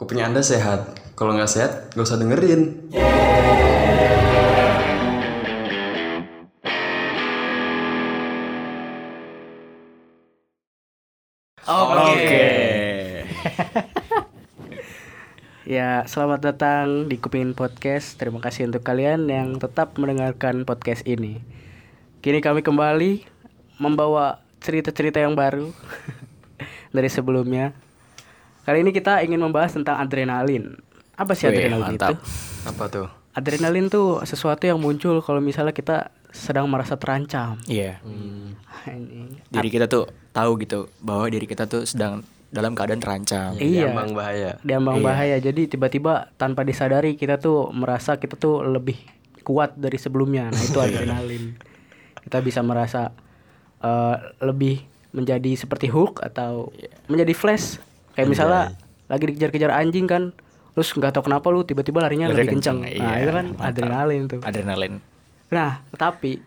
Kuping Anda sehat. Kalau nggak sehat, nggak usah dengerin. Oke. ya, selamat datang di Kupingin Podcast. Terima kasih untuk kalian yang tetap mendengarkan podcast ini. Kini kami kembali membawa cerita-cerita yang baru dari sebelumnya. Kali ini kita ingin membahas tentang adrenalin. Apa sih Wih, adrenalin mantap. itu? Apa tuh? Adrenalin tuh sesuatu yang muncul kalau misalnya kita sedang merasa terancam. Iya. Anjing. Diri kita tuh tahu gitu bahwa diri kita tuh sedang dalam keadaan terancam. Iya. Ambang bahaya. diambang Iya. bahaya jadi tiba-tiba tanpa disadari kita tuh merasa kita tuh lebih kuat dari sebelumnya nah itu adrenalin kita bisa merasa eh, lebih menjadi seperti Hulk atau menjadi Flash kayak misalnya lagi dikejar-kejar anjing kan terus nggak tahu kenapa lu tiba-tiba larinya Lari lebih kencang kenceng, nah iya, itu kan mantap. adrenalin tuh Adrenalin. Nah, tapi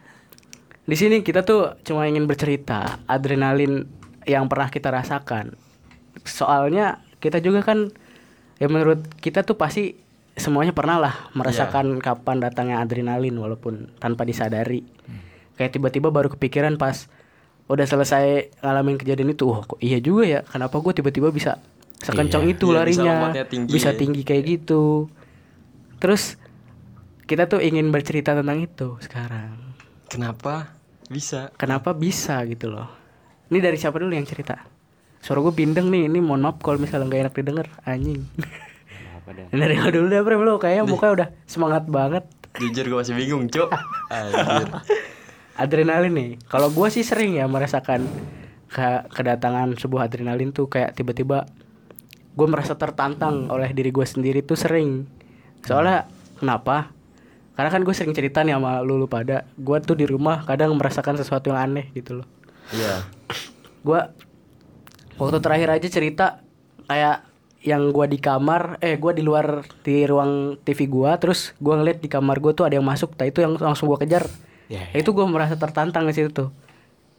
di sini kita tuh cuma ingin bercerita adrenalin yang pernah kita rasakan. Soalnya kita juga kan ya menurut kita tuh pasti semuanya pernah lah merasakan kapan datangnya adrenalin walaupun tanpa disadari. Kayak tiba-tiba baru kepikiran pas udah selesai ngalamin kejadian itu, oh kok iya juga ya, kenapa gue tiba-tiba bisa sekencang Iya, itu bisa larinya, lompatnya tinggi bisa ya. tinggi kayak gitu. Terus kita tuh ingin bercerita tentang itu sekarang. Kenapa bisa? Kenapa bisa gitu loh? Ini dari siapa dulu yang cerita? Suara gue bindeng nih, ini mohon maaf kalau misalnya nggak enak didengar, anjing. Ini dari dulu deh, bro, lo kayaknya mukanya udah semangat banget. Jujur gue masih bingung, Cok. Adrenalin nih, kalau gue sih sering ya merasakan ke- kedatangan sebuah adrenalin tuh kayak tiba-tiba gue merasa tertantang oleh diri gue sendiri tuh sering. Soalnya kenapa? Karena kan gue sering cerita nih sama lu, lu pada, gue tuh di rumah kadang merasakan sesuatu yang aneh gitu loh. Iya. gua waktu terakhir aja cerita kayak yang gua di kamar eh gua di luar di ruang TV gua terus gua ngeliat di kamar gua tuh ada yang masuk nah itu yang langsung gua kejar Ya, itu gua merasa tertantang di situ tuh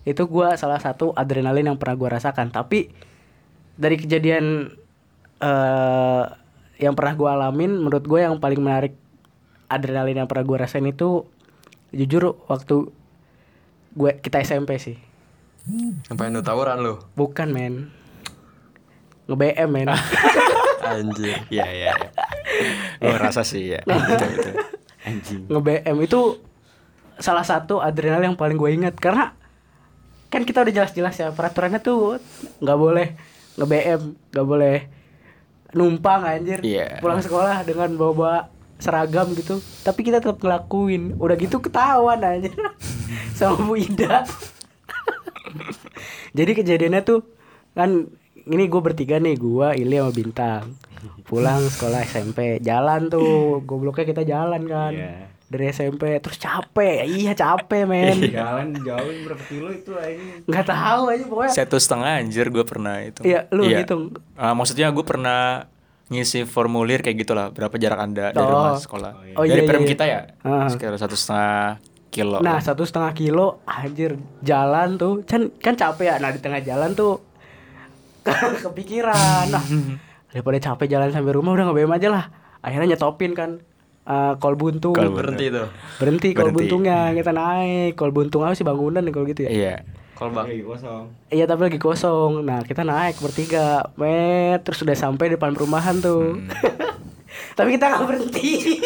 itu gua salah satu adrenalin yang pernah gua rasakan tapi dari kejadian eh yang pernah gua alamin menurut gua yang paling menarik adrenalin yang pernah gua rasain itu jujur waktu gue kita SMP sih Ngapain lu tawuran lu? Bukan men Nge-BM men Anjir. Iya, iya. iya. Gue ngerasa sih ya. Anjing. Nge-BM itu Salah satu adrenalin yang paling gue ingat. Karena Kan kita udah jelas-jelas ya Peraturannya tuh nggak boleh Nge-BM nggak boleh Numpang anjir. Iya. Pulang sekolah dengan bawa seragam gitu. Tapi kita tetap ngelakuin. Udah gitu ketahuan anjir. Sama Bu Ida. Jadi kejadiannya tuh Kan ini gue bertiga nih Gue, Ili sama Bintang. Pulang sekolah SMP Jalan tuh Gobloknya kita jalan kan. Iya. Dari SMP Terus capek. Iya capek men. Jalan jauh berapa kilo itu aja. Nggak tahu aja pokoknya. Satu setengah anjir gue pernah itu. Iya, lu hitung. Ah, maksudnya gue pernah ngisi formulir kayak gitulah berapa jarak anda dari Oh. rumah sekolah. Oh, dari iya, perem iya. kita ya? Ah. sekitar satu setengah kilo. Nah satu setengah kilo Anjir Jalan tuh. Kan, kan capek ya. Nah di tengah jalan tuh Kepikiran. Nah Daripada capek jalan sampai rumah Udah nge-BM aja lah. Akhirnya nyetopin kan eh, Kol buntung. Kol buntung. Berhenti tuh. Berhenti kol Berhenti. buntungnya Kita naik. Kol buntung apa sih bangunan nih kalau gitu ya? Iya. Kalau bang. Lagi kosong. Iya tapi lagi kosong. Nah kita naik bertiga. Met Terus udah sampai depan perumahan tuh. Tapi kita gak berhenti.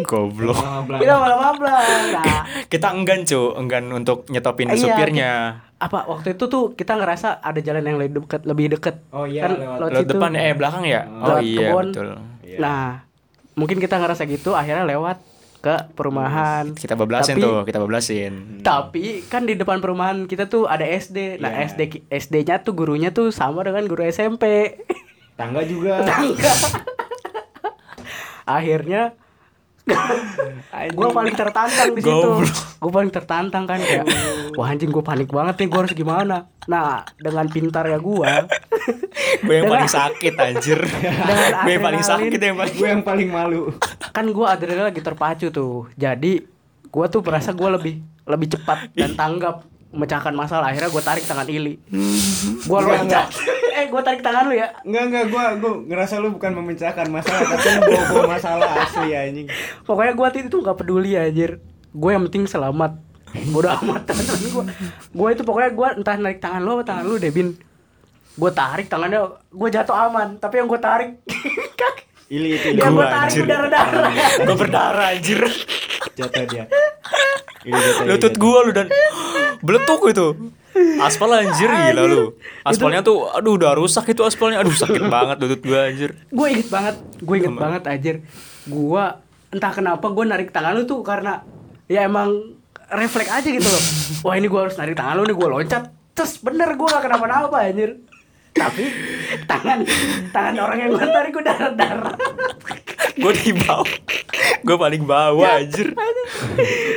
Goblok. Kita malah mablang Nah. Kita enggan cu. Enggan untuk nyetopin Iya, supirnya. apa waktu itu tuh kita ngerasa ada jalan yang lebih deket lebih deket. Oh iya, kan lewat- lewat lewat depan eh belakang ya? Oh Lewat iya kebun. betul. Iya. nah mungkin kita ngerasa gitu akhirnya lewat ke perumahan. Kita bablasin Tapi- tuh kita bablasin. Tapi kan di depan perumahan kita tuh ada SD nah Iya. SD SD-nya tuh gurunya tuh sama dengan guru SMP Tangga juga. akhirnya gue paling tertantang di situ. Gue paling tertantang kan kayak wah anjing gue panik banget nih gue harus gimana? Nah dengan pintar ya gue gue yang paling sakit anjir. gue yang paling sakit yang paling Gue yang paling malu. kan gue adrenalin lagi terpacu tuh. Jadi gue tuh merasa gue lebih lebih cepat dan tanggap memecahkan masalah. Akhirnya gue tarik tangan Ili. Gue loncat eh gue tarik tangan lu ya. Enggak enggak gua gua ngerasa lu bukan memecahkan masalah tapi lu bawa-bawa masalah asli anjing. Pokoknya gue itu nggak peduli anjir. Gue yang penting selamat. Bodoh amat teman-teman gue. Gue itu pokoknya gue entah narik tangan lu apa tangan lu Debin. Gue tarik tangannya, gue jatuh aman. Tapi yang gue tarik kaki. Ili itu Yang Gua, gue tarik anjir. berdarah-darah. Gue berdarah anjir. jatuh dia. Ili jatuh. Ili Lutut gua lu dan beletuk itu. Aspal anjir gila lu. Aspalnya tuh aduh udah rusak itu aspalnya. Aduh sakit banget lutut gua anjir. gue inget banget gue inget banget anjir. Gue entah kenapa gue narik tangan lu tuh karena ya emang refleks aja gitu loh. Wah ini gue harus narik tangan lu nih gue loncat. Terus bener gue gak kenapa-napa anjir. Tapi tangan tangan orang yang gue tarik gue darah darah Gue di bawah. Gue paling bawah anjir.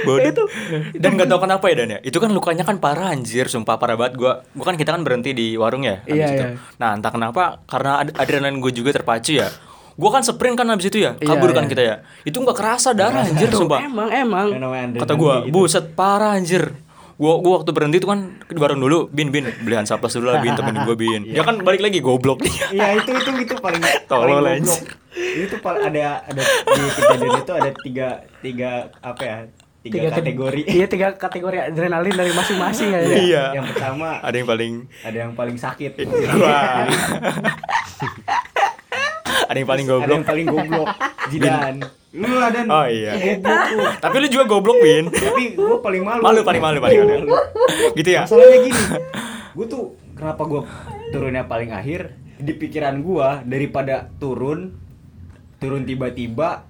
Bodoh. Itu- Dan gak tau kenapa ya Dan ya. Itu kan lukanya kan parah anjir, sumpah parah banget gua. Gua kan kita kan berhenti di warung ya Iya, itu. iya. Nah, entah kenapa karena ad- adrenalin gue juga terpacu ya. Gua kan sprint kan habis itu ya. Iya, Kabur kan iya. kita ya. Itu nggak kerasa darah anjir sumpah. emang emang Kata gua, kayak gitu. buset parah anjir. Gua, gua waktu berhenti tuh kan di warung dulu, bin bin beli Hansaplast dulu lah bin temen gua bin. Dia kan balik lagi goblok dia. Iya itu itu itu paling Tolol, paling anjir. goblok. Itu pal- ada ada di kejadian itu ada tiga tiga apa ya tiga, ke- kategori. iya tiga kategori adrenalin dari masing-masing aja Iya. Yang pertama Ada yang paling ada yang paling sakit. Wah. ada yang paling Ada goblok. yang paling goblok. Jidan. Lu ada Oh iya. goblok. Tapi lu juga goblok, Bin. Tapi gue paling malu. Malu, paling malu, paling malu. Gitu ya? Masalahnya gini, gue tuh kenapa gue turunnya paling akhir di pikiran gue daripada turun turun tiba-tiba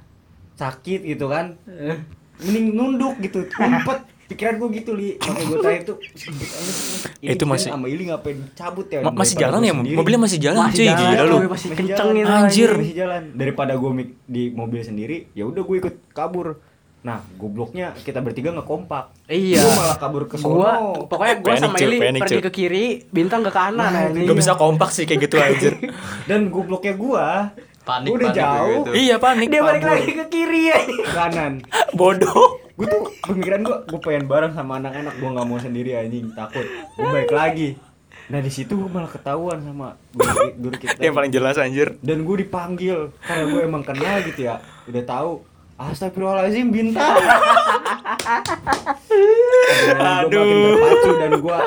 sakit gitu kan, mending nunduk gitu, ngumpet. Pikiran gue gitu li, makanya gue tanya tuh. ini Itu masih- sama Ili ngapain cabut ya? Ma- masih jalan ya? sendiri. Mobilnya masih jalan, Masih cuy. jalan, Gila lu. masih kenceng jalan. itu Anjir. masih jalan daripada gue di mobil sendiri ya udah gue ikut kabur nah gobloknya kita bertiga ngekompak Iya. gue malah kabur ke sono Gua pokoknya gua Panik, sama Ili pergi ke kiri, bintang ke kanan Nah, anjing. Gak bisa kompak sih kayak gitu anjir. dan gobloknya gue Panik, gua udah panik jauh gitu. iya, panik. Dia balik lagi ke kiri ya. ke kanan Bodoh. Gue tuh pemikiran gue gue pengen bareng sama anak-anak. Gue nggak mau sendiri anjing. Takut. Gue balik lagi. Nah di situ gue malah ketahuan sama guru, guru kita Yang paling jelas anjir. dan gue dipanggil. Karena gue emang kenal gitu ya. Udah tahu Astagfirullahaladzim bintang. Adrenalin gua makin Aduh. berpacu dan gue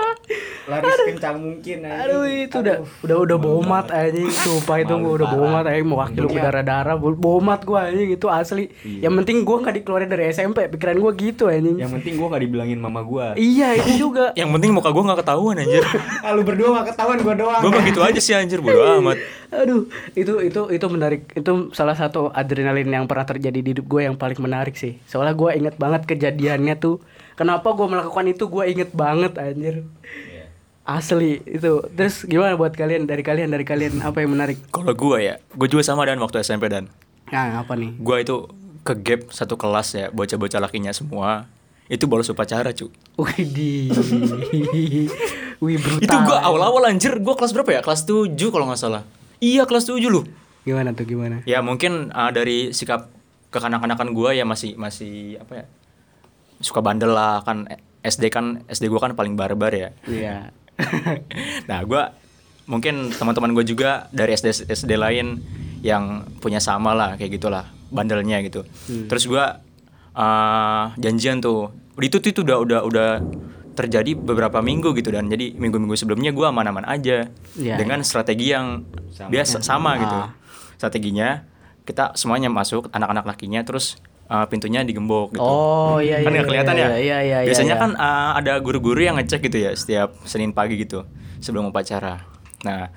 lari sekencang mungkin anjing. Aduh itu udah udah udah bomat anjing. Sumpah itu gua udah bomat anjing. Mau kaki lu Untungnya- berdarah-darah bo- bomat gua anjing. Itu asli. Iya. yang penting gua nggak dikeluarin dari SMP pikiran gua gitu anjing. Yang penting gue gak dibilangin mama gue iya itu juga. Yang penting muka gua nggak ketahuan anjir. lu berdua gak ketahuan gue doang. Gua mah gitu aja sih anjir bodo amat. aduh itu itu itu menarik. Itu salah satu adrenalin yang pernah terjadi di hidup gue yang paling menarik sih soalnya gue inget banget kejadiannya tuh kenapa gue melakukan itu gue inget banget anjir asli itu terus gimana buat kalian dari kalian dari kalian apa yang menarik Kalau gua ya, gua juga sama dan waktu SMP dan nah apa nih gua itu ke gap satu kelas ya, bocah-bocah lakinya semua. Itu bolos upacara, cu. Widih. Wih brutal. Itu gua awal-awal anjir, gua kelas berapa ya? Kelas 7 kalau nggak salah. Iya, kelas 7 lu. Gimana tuh gimana? Ya mungkin uh, dari sikap kekanak-kanakan gua ya masih masih apa ya? Suka bandel lah kan SD kan SD gua kan paling barbar ya. Iya. nah, gua mungkin teman-teman gue juga dari SD SD lain yang punya sama lah kayak gitulah bandelnya gitu. Terus gua uh, janjian tuh. Itu tuh itu udah udah udah terjadi beberapa minggu gitu dan jadi minggu-minggu sebelumnya gua aman-aman aja Iya, dengan strategi yang Sama. biasa sama gitu. Ah. Strateginya kita semuanya masuk anak-anak lakinya terus uh, pintunya digembok gitu. Oh iya iya. kan nggak iya, kelihatan ya? Iya iya iya. Biasanya iya. kan uh, ada guru-guru yang ngecek gitu ya setiap Senin pagi gitu sebelum upacara. Nah,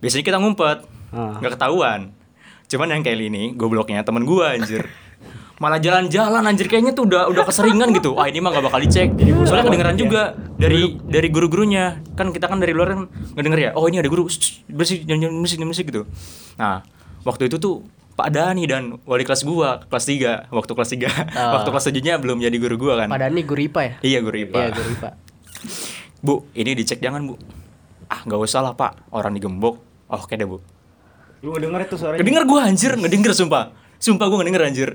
biasanya kita ngumpet, Ah. nggak ketahuan. Cuman yang kayak ini, gobloknya temen gua anjir. Malah jalan-jalan anjir kayaknya tuh udah udah keseringan gitu. Wah, ini mah gak bakal dicek. Soalnya kedengeran juga dari dari guru-gurunya. Kan kita kan dari luar kan ngedenger ya. Oh, ini ada guru. Bersih bersih bersih gitu. Nah, waktu itu tuh Pak Dani dan wali kelas gua kelas 3 waktu kelas 3 Ah. waktu kelas 7 belum jadi guru gua kan Pada nih guru IPA ya? iya guru IPA Iya guru IPA. bu ini dicek jangan bu ah nggak usah lah pak orang digembok oh oke deh bu lu denger itu suaranya Ngedenger gue anjir, ngedenger sumpah. Sumpah gue ngedenger anjir.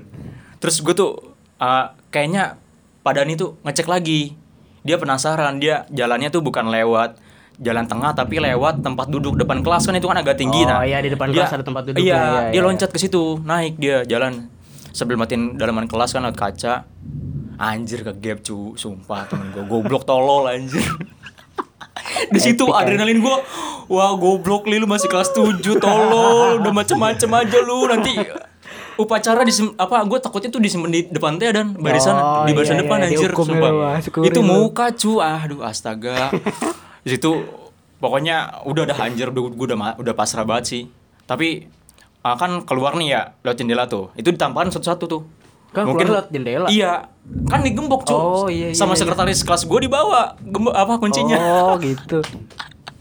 Terus gue tuh uh, kayaknya Pak Dani tuh ngecek lagi. Dia penasaran, dia jalannya tuh bukan lewat jalan tengah tapi lewat tempat duduk depan kelas kan itu kan agak tinggi Oh, nah. iya, di depan Dia- kelas ada tempat duduknya, Iya, iya, dia iya. loncat ke situ, naik dia jalan sebelum matiin dalaman kelas kan lewat kaca. Anjir ke gap cu, sumpah temen gue goblok tolol anjir. Di situ adrenalin gue, wah goblok li lu masih kelas 7 tolol, udah macem-macem aja lu nanti upacara di apa gue takutnya tuh disimpan di depan teh dan barisan Oh, di barisan iya, depan iya, anjir dihukum sumpah. itu muka cu aduh astaga di situ pokoknya udah udah anjir udah gue udah udah pasrah banget sih tapi ah, kan keluar nih ya lewat jendela tuh itu ditampakan satu-satu tuh Kan keluar lewat jendela? iya kan digembok cu Oh, iya, iya, sama iya. sekretaris kelas gue dibawa gembok apa kuncinya Oh gitu.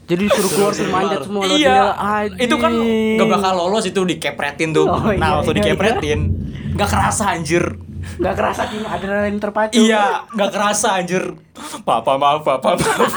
Jadi suruh keluar suruh manjat semua lewat jendela. iya Anjing. itu kan gak bakal lolos itu dikepretin tuh Oh, iya, nah waktu iya, dikepretin gak kerasa anjir Gak kerasa kini adrenalin terpacu. Iya, gak kerasa anjir. Papa maaf, papa maaf.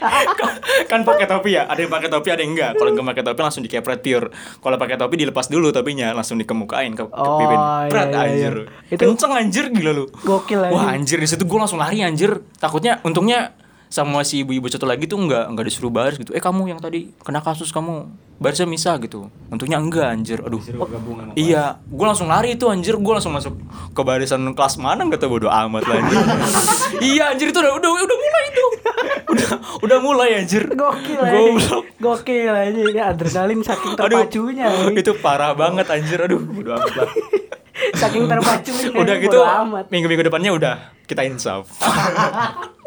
kan pakai topi ya, ada yang pakai topi, ada yang enggak. Kalau nggak pakai topi langsung dikepret pure. Kalau pakai topi dilepas dulu topinya, langsung dikemukain ke, ke Oh, pipin. iya, Pret iya, anjir. iya. Itu- Kenceng anjir gila lu. Gokil anjing. Wah anjir di situ gue langsung lari anjir. Takutnya untungnya sama si ibu-ibu satu lagi tuh nggak nggak disuruh baris gitu. Eh kamu yang tadi kena kasus kamu barisnya misah gitu. Untungnya enggak anjir. Aduh. Sama Iya, gue langsung lari itu anjir, gue langsung masuk ke barisan kelas mana nggak tahu bodo amat lah anjir. iya anjir itu udah udah udah mulai itu, udah udah mulai anjir. Gokil. Goblok. Gokil anjing. Ini adrenalin saking Aduh, terpacunya. anjing. itu parah banget anjir, aduh bodo amat lah. Saking terpacunya. Udah gitu, minggu-minggu depannya udah kita insaf.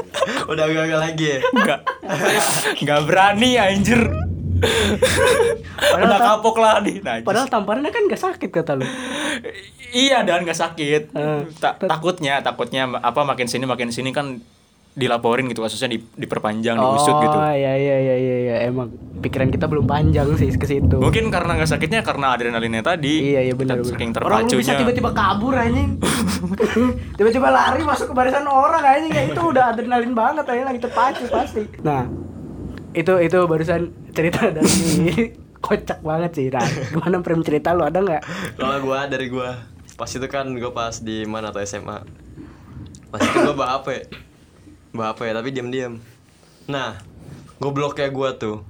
Udah gagal lagi ya. Nggak, nggak berani anjir. udah tam- kapok lah nih. Nah, Padahal tamparannya kan gak sakit kata lu. Iya dan nggak sakit. Eh, Ta- takutnya, takutnya apa makin sini makin sini kan dilaporin gitu kasusnya di, diperpanjang, diusut gitu. Oh iya iya iya iya iya. emang pikiran kita belum panjang sih ke situ. Mungkin karena nggak sakitnya karena adrenalinnya tadi. Iya iya benar benar. Saking Orang lu bisa terpacunya. tiba-tiba kabur anjing. tiba-tiba lari masuk ke barisan orang anjing ya itu udah adrenalin banget anjing lagi terpacu pasti. Nah, itu itu barusan cerita dari kocak banget sih. Nah, gimana Prim cerita lu ada nggak? Kalau gua dari gua pas itu kan gua pas di mana atau SMA. Pas itu gua bawa HP. Bawa HP tapi diam-diam. Nah, gobloknya gua tuh.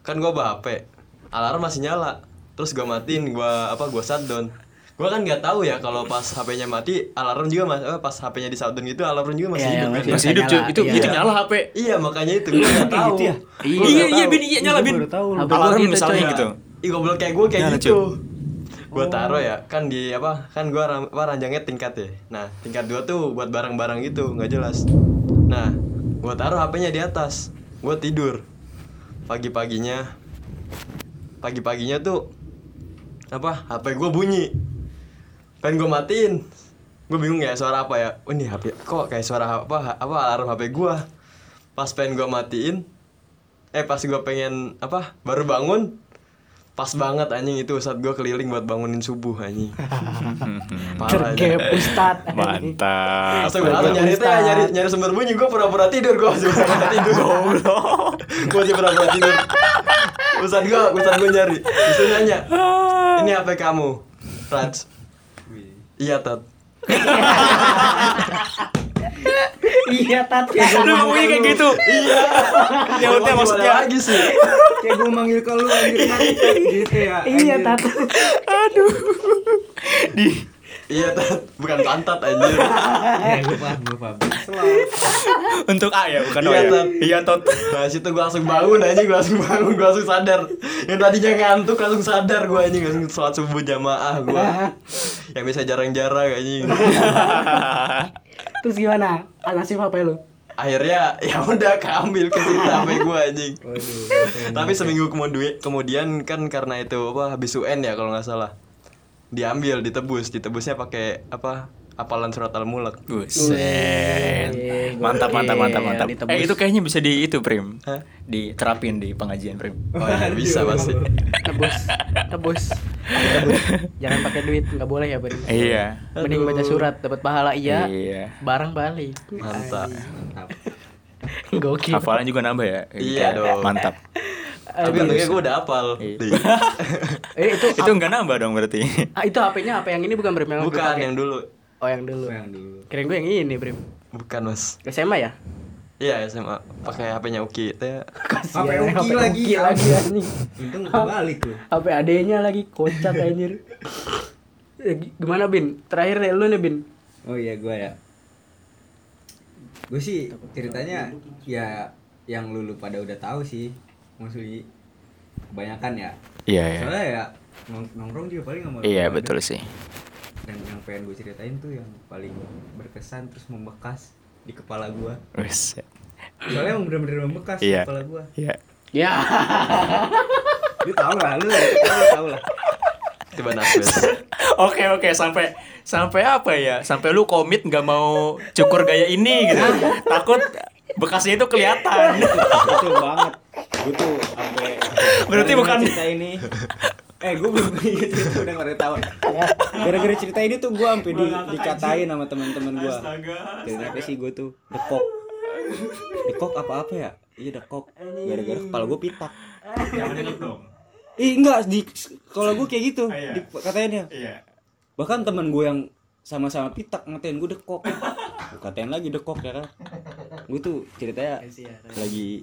Kan gua bawa HP. Alarm masih nyala. Terus gua matiin, gua apa gua shutdown. Gua kan nggak tahu ya kalau pas HP-nya mati, alarm juga mas, eh, pas HP-nya di shutdown gitu, alarm juga masih Iya, hidup iya, kan. Masih hidup cuy. Nyala, Itu iya. itu nyala HP. Iya makanya itu gua nggak tahu. gitu ya? Gua Iya nggak iya tahu. bin iya nyala bin. baru tahu. HP gua Alarm gitu, misalnya coy. gitu. Ih goblok kayak gue kayak Nyala, gitu. Gue taruh ya, kan di apa? Kan gua ram, apa ranjangnya tingkat ya. Nah, tingkat dua tuh buat barang-barang gitu, nggak jelas. Nah, gua taruh HP-nya di atas. Gua tidur. Pagi-paginya pagi-paginya tuh apa? HP gua bunyi. Pengen gua matiin. Gue bingung ya suara apa ya? Oh, ini HP kok kayak suara apa? Apa alarm HP gua. Pas pengen gua matiin, eh pas gua pengen apa? Baru bangun, pas banget anjing. Itu saat gua keliling buat bangunin subuh anjing. Aja Ustad. Mantap. Langsung gue langsung nyari teh nyari nyari sumber bunyi gue pura-pura tidur gue masih pura-pura tidur. Gue masih pura-pura tidur. Ustad gue Ustad gue nyari. Ustad nanya ini HP kamu? Raj. Iya tat Iya tat. Lu ngomongnya kayak gitu. Iya. Nyautnya maksudnya lagi sih Kayak gue manggil ke lu anjir gitu ya. Iya tat. di iya tat bukan pantat anjir Iya, gue paham, gue paham. untuk A ya bukan O Iya, ya. Tat. Iya tot. Nah situ gue langsung bangun anjing gue langsung bangun gue langsung sadar Yang tadinya ngantuk langsung sadar gue anjing langsung sholat subuh jamaah gue Yang bisa jarang-jarang anjing Terus gimana? Nasib HP lu? Akhirnya ya udah keambil ke situ HP gue anjing Waduh. Tapi seminggu kemudian kemudian kan karena itu apa habis UN ya kalau nggak salah Diambil ditebus ditebusnya pakai apa apalan surat al-mulk Buset. Wih, Mantap mantap mantap gokil, mantap. ditebus. Eh itu kayaknya bisa di itu Prim. Hah? Diterapin di pengajian Prim. Oh ya bisa pasti Tebus, tebus, tebus. Jangan pakai duit, nggak boleh ya Bari. Iya. Mending baca surat, dapat pahala iya. Iya. Barang balik. Mantap Mantap. Gokil. Hafalan juga nambah ya. Iya dong. Mantap. Tapi untungnya gue udah hafal Iya. Di- Eh itu Itu enggak nambah dong berarti. ah, itu HP-nya apa yang ini bukan yang lu Bukan yang dulu Oh yang dulu. Gue yang dulu. Kirain gue yang ini Brim. Bukan mas SMA ya? Iya SMA pakai HP-nya Uki teh. Kasihan, Uki HP lagi, Uki lagi anjing. Untung kebalik lu. HP adenya lagi kocak anjir. Eh, gi- Gimana Bin? Terakhir deh lu nih Bin. Oh iya gue ya. Gue sih ceritanya ya yang lu, lu pada udah tahu sih. Maksudnya kebanyakan ya. Iya iya. Soalnya ya nong- nongkrong juga paling sama Iya betul sih. Dan yang pengen gue ceritain tuh yang paling berkesan terus membekas di kepala gue. Soalnya emang bener-bener membekas Iya. di kepala gue. Iya. Ya. Lu tau lah, lu, lu tau lah. Tiba nasbes. Oke oke sampai sampai apa ya? Sampai lu komit nggak mau cukur gaya ini gitu. Takut bekasnya itu kelihatan. Betul banget. Gue tuh sampai Berarti bukan- cerita ini. Eh, gue belum gitu itu udah pada tahu. Gara-gara cerita ini tuh gue sampai di, dikatain sama teman-teman gue. Kenapa sih gue tuh dekok? Dekok apa-apa ya? Iya dekok. Gara-gara kepala gue pitak. Ih enggak di kalau gue kayak gitu iya. di, katanya Iya. bahkan teman gue yang sama-sama pitak ngatain gue dekok gue katain lagi dekok ya kan gue tuh ceritanya lagi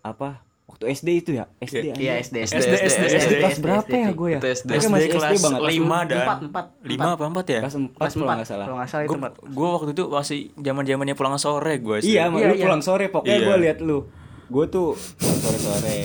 apa waktu SD itu ya SD Iya anjing. SD SD SD SD. kelas berapa ya gue ya Itu SD. SD masih SD kelas banget 5 dan Empat, empat, 5 apa 4 ya? kelas 4 Kelas kalau empat, nggak salah Kalau nggak salah itu Gue empat. gua waktu itu masih zaman-zamannya pulang sore gue sih. iya, Iya, lu iya. pulang sore pokoknya Iya. gue lihat lu gue tuh sore sore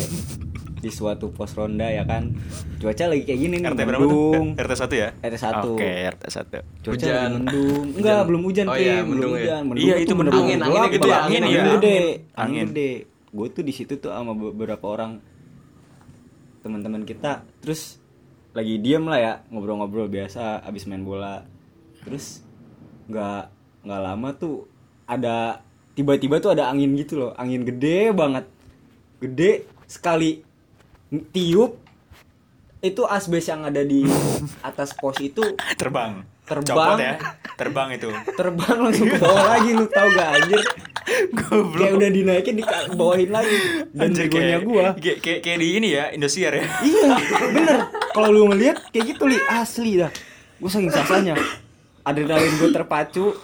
di suatu pos ronda ya kan cuaca lagi kayak gini nih RT berapa mendung tuh? RT 1 ya? RT 1 Oke, RT 1. cuaca Hujan. lagi mendung enggak belum hujan Oh iya, belum mendung ya. hujan mendung Iya, itu bener-bener angin, angin gitu ya, angin, angin iya. gede Angin. angin gede gue tuh di situ tuh sama beberapa orang teman-teman kita terus lagi diem lah ya ngobrol-ngobrol biasa abis main bola terus nggak nggak lama tuh ada tiba-tiba tuh ada angin gitu loh angin gede banget gede sekali tiup itu asbes yang ada di atas pos itu Terbang. Terbang. Copot ya. Terbang itu. terbang langsung ke bawah lagi lu tau gak anjir kayak udah dinaikin di bawahin lagi dan Anjir, begonya kayak- gua Kayak kayak kayak di ini ya, Indosiar ya. iya bener kalau lu ngeliat kayak gitu li asli dah gua saking sasanya adrenalin gua terpacu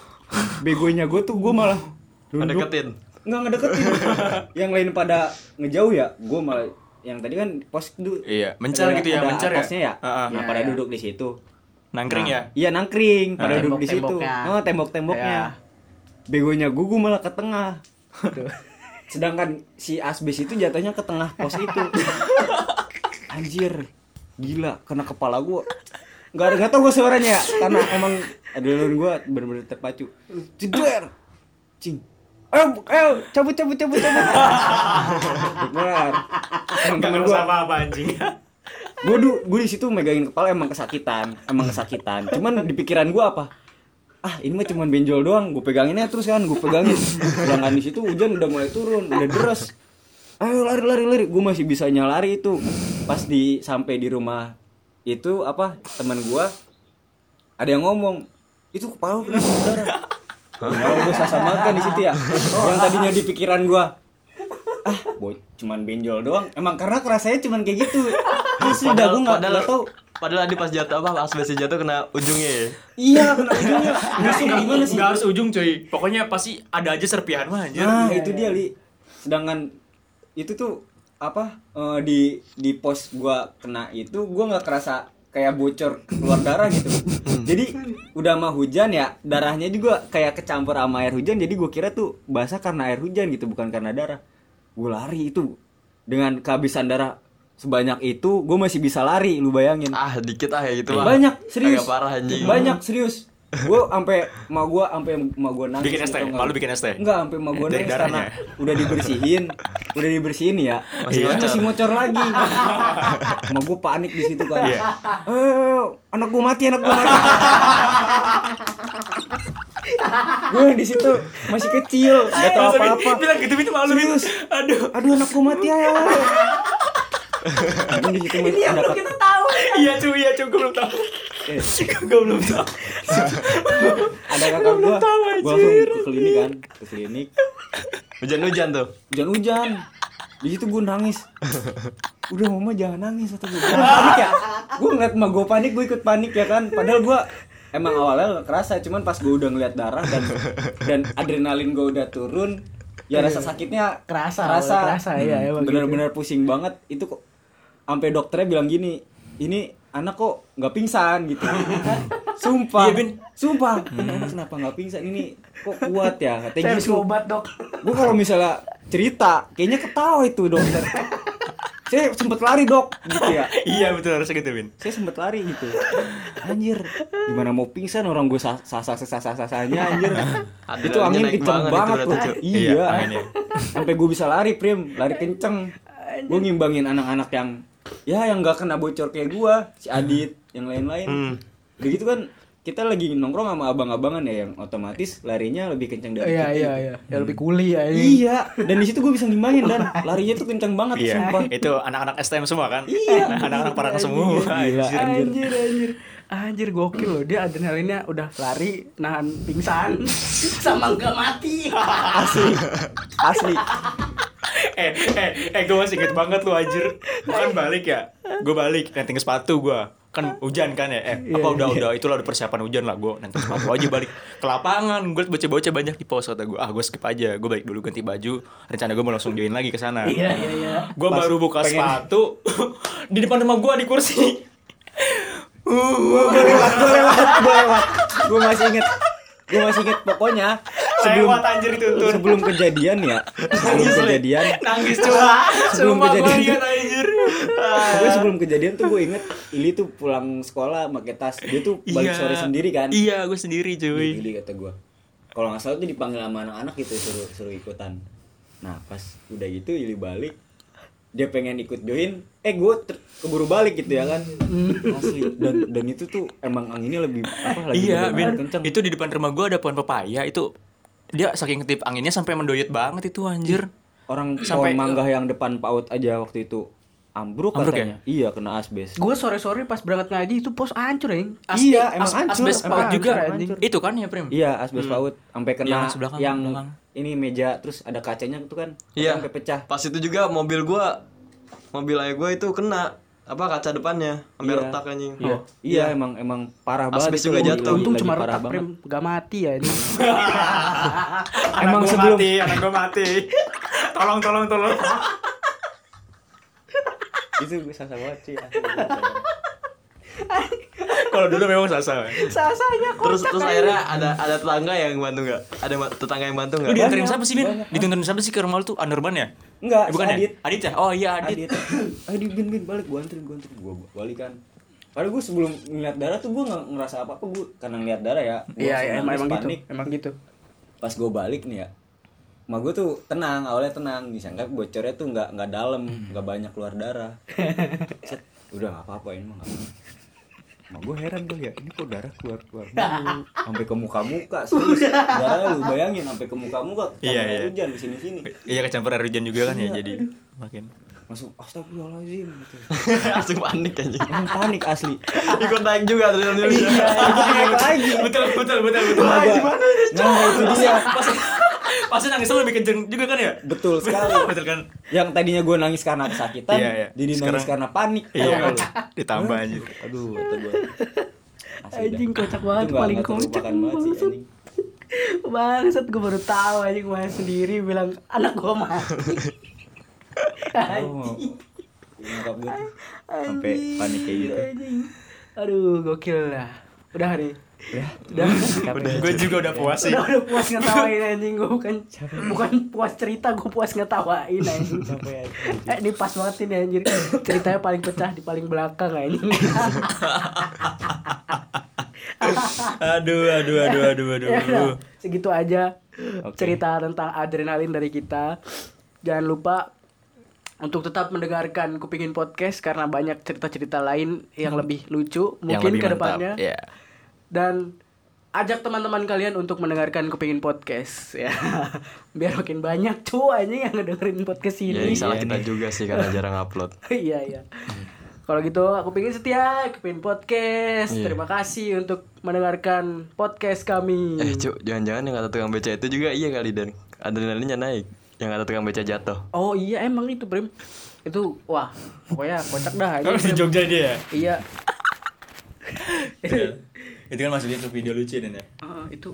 begonya gua tuh gua malah nunduk Ngedeketin. nggak ngedeketin yang lain pada ngejauh ya gua malah yang tadi kan pos itu Iya, mencar ada- gitu ya, ada mencar ya? ya, Heeh. nah Iya, pada iya. duduk di situ Nangkring Nah, ya. Iya nangkring, pada Nah. duduk di situ. Oh, tembok-temboknya. Iya. Begonya gugu malah ke tengah. Sedangkan si asbes itu jatuhnya ke tengah pos itu. Anjir. Gila, kena kepala gua. Gak ada gak tau gue suaranya ya Karena emang adrenalin gua bener-bener terpacu Jeder Cing Ayo, ayo, cabut, cabut, cabut, cabut Bener Temen-temen gua sama apa anjing. gue du gue di situ megangin kepala emang kesakitan emang kesakitan cuman di pikiran gue apa ah ini mah cuman benjol doang gue peganginnya terus kan gue pegangin sedangkan di situ hujan udah mulai turun udah deras ayo lari lari lari gue masih bisa nyalari itu pas di sampai di rumah itu apa teman gue ada yang ngomong itu kepala lu kenapa berdarah Oh, gue samakan di situ ya. Yang tadinya di pikiran gua ah, boy, cuman benjol doang. Emang karena kerasanya cuman kayak gitu. Asli dah gua enggak padahal, enggak tahu. Padahal tadi pas jatuh apa asbesnya jatuh kena ujungnya ya. Iya, kena ujungnya. Musuh gimana sih? Enggak harus ujung cuy. Pokoknya pasti ada aja serpihan mah anjir. Nah, itu dia, Li. Sedangkan itu tuh apa eh, di di pos gua kena itu gua nggak kerasa kayak bocor keluar darah gitu. Jadi udah mah hujan ya, darahnya juga kayak kecampur sama air hujan. Jadi gua kira tuh basah karena air hujan gitu, bukan karena darah. Gue lari itu dengan kehabisan darah sebanyak itu, gue masih bisa lari. Lu bayangin? Ah, dikit ah ya gitu mah. banyak serius. Agak parah anjing. Banyak serius. Gue sampai ma gue sampai ma gue nangis. Bikin tau nggak? malu bikin teh. Enggak, sampai ma gue nangis karena udah dibersihin, udah dibersihin ya. Masih Iya, masih ngocor lagi. Ma gue panik di situ kan. Iya. Eh, anak gue mati, anak gue mati. gue di situ masih kecil, gak tau apa-apa. Bilang gitu itu malu gitu. Serius. Aduh. Aduh, anak gue mati ya. Di situ masih ada kata- Iya cuy, iya cuy, gue belum tahu. Eh. Gue belum tahu. ada kakak gua gua. langsung ke klinik kan ke klinik. Hujan-hujan tuh. hujan-hujan. Di situ gue nangis. Udah mama jangan nangis atau gue panik ya. Gue ngeliat emak gue panik gue ikut panik ya kan. Padahal gue emang awalnya kerasa cuman pas gue udah ngeliat darah dan dan adrenalin gue udah turun ya rasa sakitnya Kerasa, kerasa, kerasa, iya, emang bener-bener pusing banget. Itu kok sampai dokternya bilang gini ini anak kok nggak pingsan gitu. Sumpah. Iya, Bin. sumpah. Anak kenapa nggak pingsan? Ini kok kuat ya? Katanya gitu obat dok. gue kalau misalnya cerita kayaknya ketawa itu dokter saya sempet lari dok. Gitu ya. Iya betul harusnya gitu Bin saya sempet lari gitu. Anjir gimana mau pingsan orang gue sah sah sah sah sah sahnya anjir. Itu angin kenceng banget tuh. Iya, iya anginnya. sampai gue bisa lari prim. Lari kenceng. Gue ngimbangin anak-anak yang ya yang gak kena bocor kayak gue si Adit yang lain-lain. Hmm. udah gitu kan kita lagi nongkrong sama abang-abangan ya yang otomatis larinya lebih kenceng dari Iya kita iya gitu. iya. Ya lebih kuli ya ini. Iya, dan di situ gue bisa ngimbangin dan larinya tuh kenceng banget Iya, sumpah. itu anak-anak STM semua kan? Iya. anak-anak parang semua. Gila, Anjir. Anjir anjir. Anjir gokil loh dia adrenalinnya udah lari nahan pingsan sama nggak mati. Asli. Asli. eh, eh, eh, gue masih inget banget lu anjir. Gue kan balik ya, gue balik nanti sepatu gue kan hujan kan ya? Eh apa udah udah itulah udah persiapan hujan lah gue nanti sepatu aja balik ke lapangan. Gue bocah-bocah banyak di pos kata gue ah gue skip aja gue balik dulu ganti baju. Rencana gue mau langsung join lagi ke sana. Iya iya iya. gue baru buka pengen- sepatu di depan rumah gue di kursi. Gue lewat, gue lewat, gue lewat. Gue masih inget. Gue masih inget pokoknya sebelum lewat anjir itu tuh sebelum kejadian ya. Sebelum kejadian. nangis cuma Sebelum gue kejadian anjir Pokoknya sebelum kejadian tuh gue inget Ili tuh pulang sekolah pakai tas. Dia tuh balik Iya. sore sendiri kan. iya gue sendiri cuy Ili kata gue. Kalau nggak salah tuh dipanggil sama anak-anak gitu suruh suruh ikutan. Nah pas udah gitu Ili balik dia pengen ikut join eh gue ter- keburu balik gitu ya kan. Asli. Dan dan itu tuh emang anginnya lebih apa lagi iya Bin. kenceng. Itu di depan rumah gue ada pohon pepaya itu dia saking ketip anginnya sampai mendoyot banget itu anjir. Orang Sampai- pohon mangga yang depan PAUD aja waktu itu ambruk, Ambruk katanya iya kena asbes Gue sore-sore pas berangkat ngaji itu pos hancur ya. Iya, emang hancur, asbes paut juga hancur, anjing. itu kan ya Prim iya asbes PAUD sampai kena Yang yang, sebelah kan, belakang. ini meja terus ada kacanya tuh kan Iya. sampai pecah Pas itu juga mobil gua mobil ayah gua itu kena apa kaca depannya sampai Iya. retak anjing. iya iya emang emang parah banget Asbes itu juga jatuh. Untung cuma retak prim gak mati ya ini. Emang gua sebelum- mati, anak gue mati tolong tolong tolong itu gue sasa banget sih kalau dulu memang sasa Sasanya Terus terus akhirnya ada ada tetangga yang bantu nggak? Ada tetangga yang bantu nggak? dianterin siapa sih Bin? dituntunin siapa sih ke rumah lu tuh Anurban ya? enggak Eh, bukan si ya? Adit Adit ya? Oh iya Adit, Adit Adit bin bin balik gue anterin gue anterin gue balik kan Padahal gue sebelum ngeliat darah tuh gue nggak ngerasa apa apa gue karena ngeliat darah ya gua Iya iya emang emang gitu. Emang gitu. pas gue balik nih ya Ma gue tuh tenang awalnya tenang. Disangka bocornya tuh nggak nggak dalam nggak banyak keluar darah. Set, udah nggak apa-apa ini mah nggak. Ma gue heran gue ya ini kok darah keluar keluar mulu. sampai ke muka muka serius darah lu bayangin sampai ke muka muka Iya, iya. hujan di sini sini Iya kecampur air hujan juga kan ya jadi makin langsung astagfirullahaladzim gitu. Langsung panik anjing. langsung panik asli. Ikut naik juga adrenalinnya. ikut naik lagi. Betul betul betul betul. Nah, gua- nah itu dia. Pasti pasti nangis lu lebih kenceng juga kan ya? betul sekali betul kan? yang tadinya gue nangis karena kesakitan Iya, iya. jadi nangis Sekarang- karena panik Iya, ditambah anjir. aduh kata gue Anjing kocak banget paling kocak banget sih anjing Bangsat gue baru tahu anjing main sendiri bilang anak gue mati. oh, gue tuh sampai panik kayak gitu Anjing. Aduh, gokil lah. Udah nih. Ya Udah. Gue juga udah puas sih. Udah, udah puas ngetawain anjing. Gue bukan bukan puas cerita gue puas ngetawain anjing. Eh, ini pas banget ini anjir ceritanya paling pecah di paling belakang anjing. Aduh, aduh, aduh, aduh, aduh. Ya udah, segitu aja cerita tentang adrenalin dari kita. Jangan lupa untuk tetap mendengarkan kupingin podcast karena banyak cerita-cerita lain yang lebih lucu Hmm. Yang mungkin lebih ke depannya. Iya. Dan ajak teman-teman kalian untuk mendengarkan kupingin podcast ya biar makin banyak anjing yang ngedengerin podcast Ya ini yang salah kita juga sih karena jarang upload. iya iya kalau gitu aku pengen setia kupingin podcast Iya. terima kasih untuk mendengarkan podcast kami Eh cuk, jangan-jangan yang kata tukang beca itu juga iya kali dan adrenalinnya naik. Yang kata tukang beca jatuh. oh iya emang itu Prim itu wah pokoknya kocak dah ini di Jogja dia ya? iya Iya. Itu kan dia ke video lucu dan ya. Ah, itu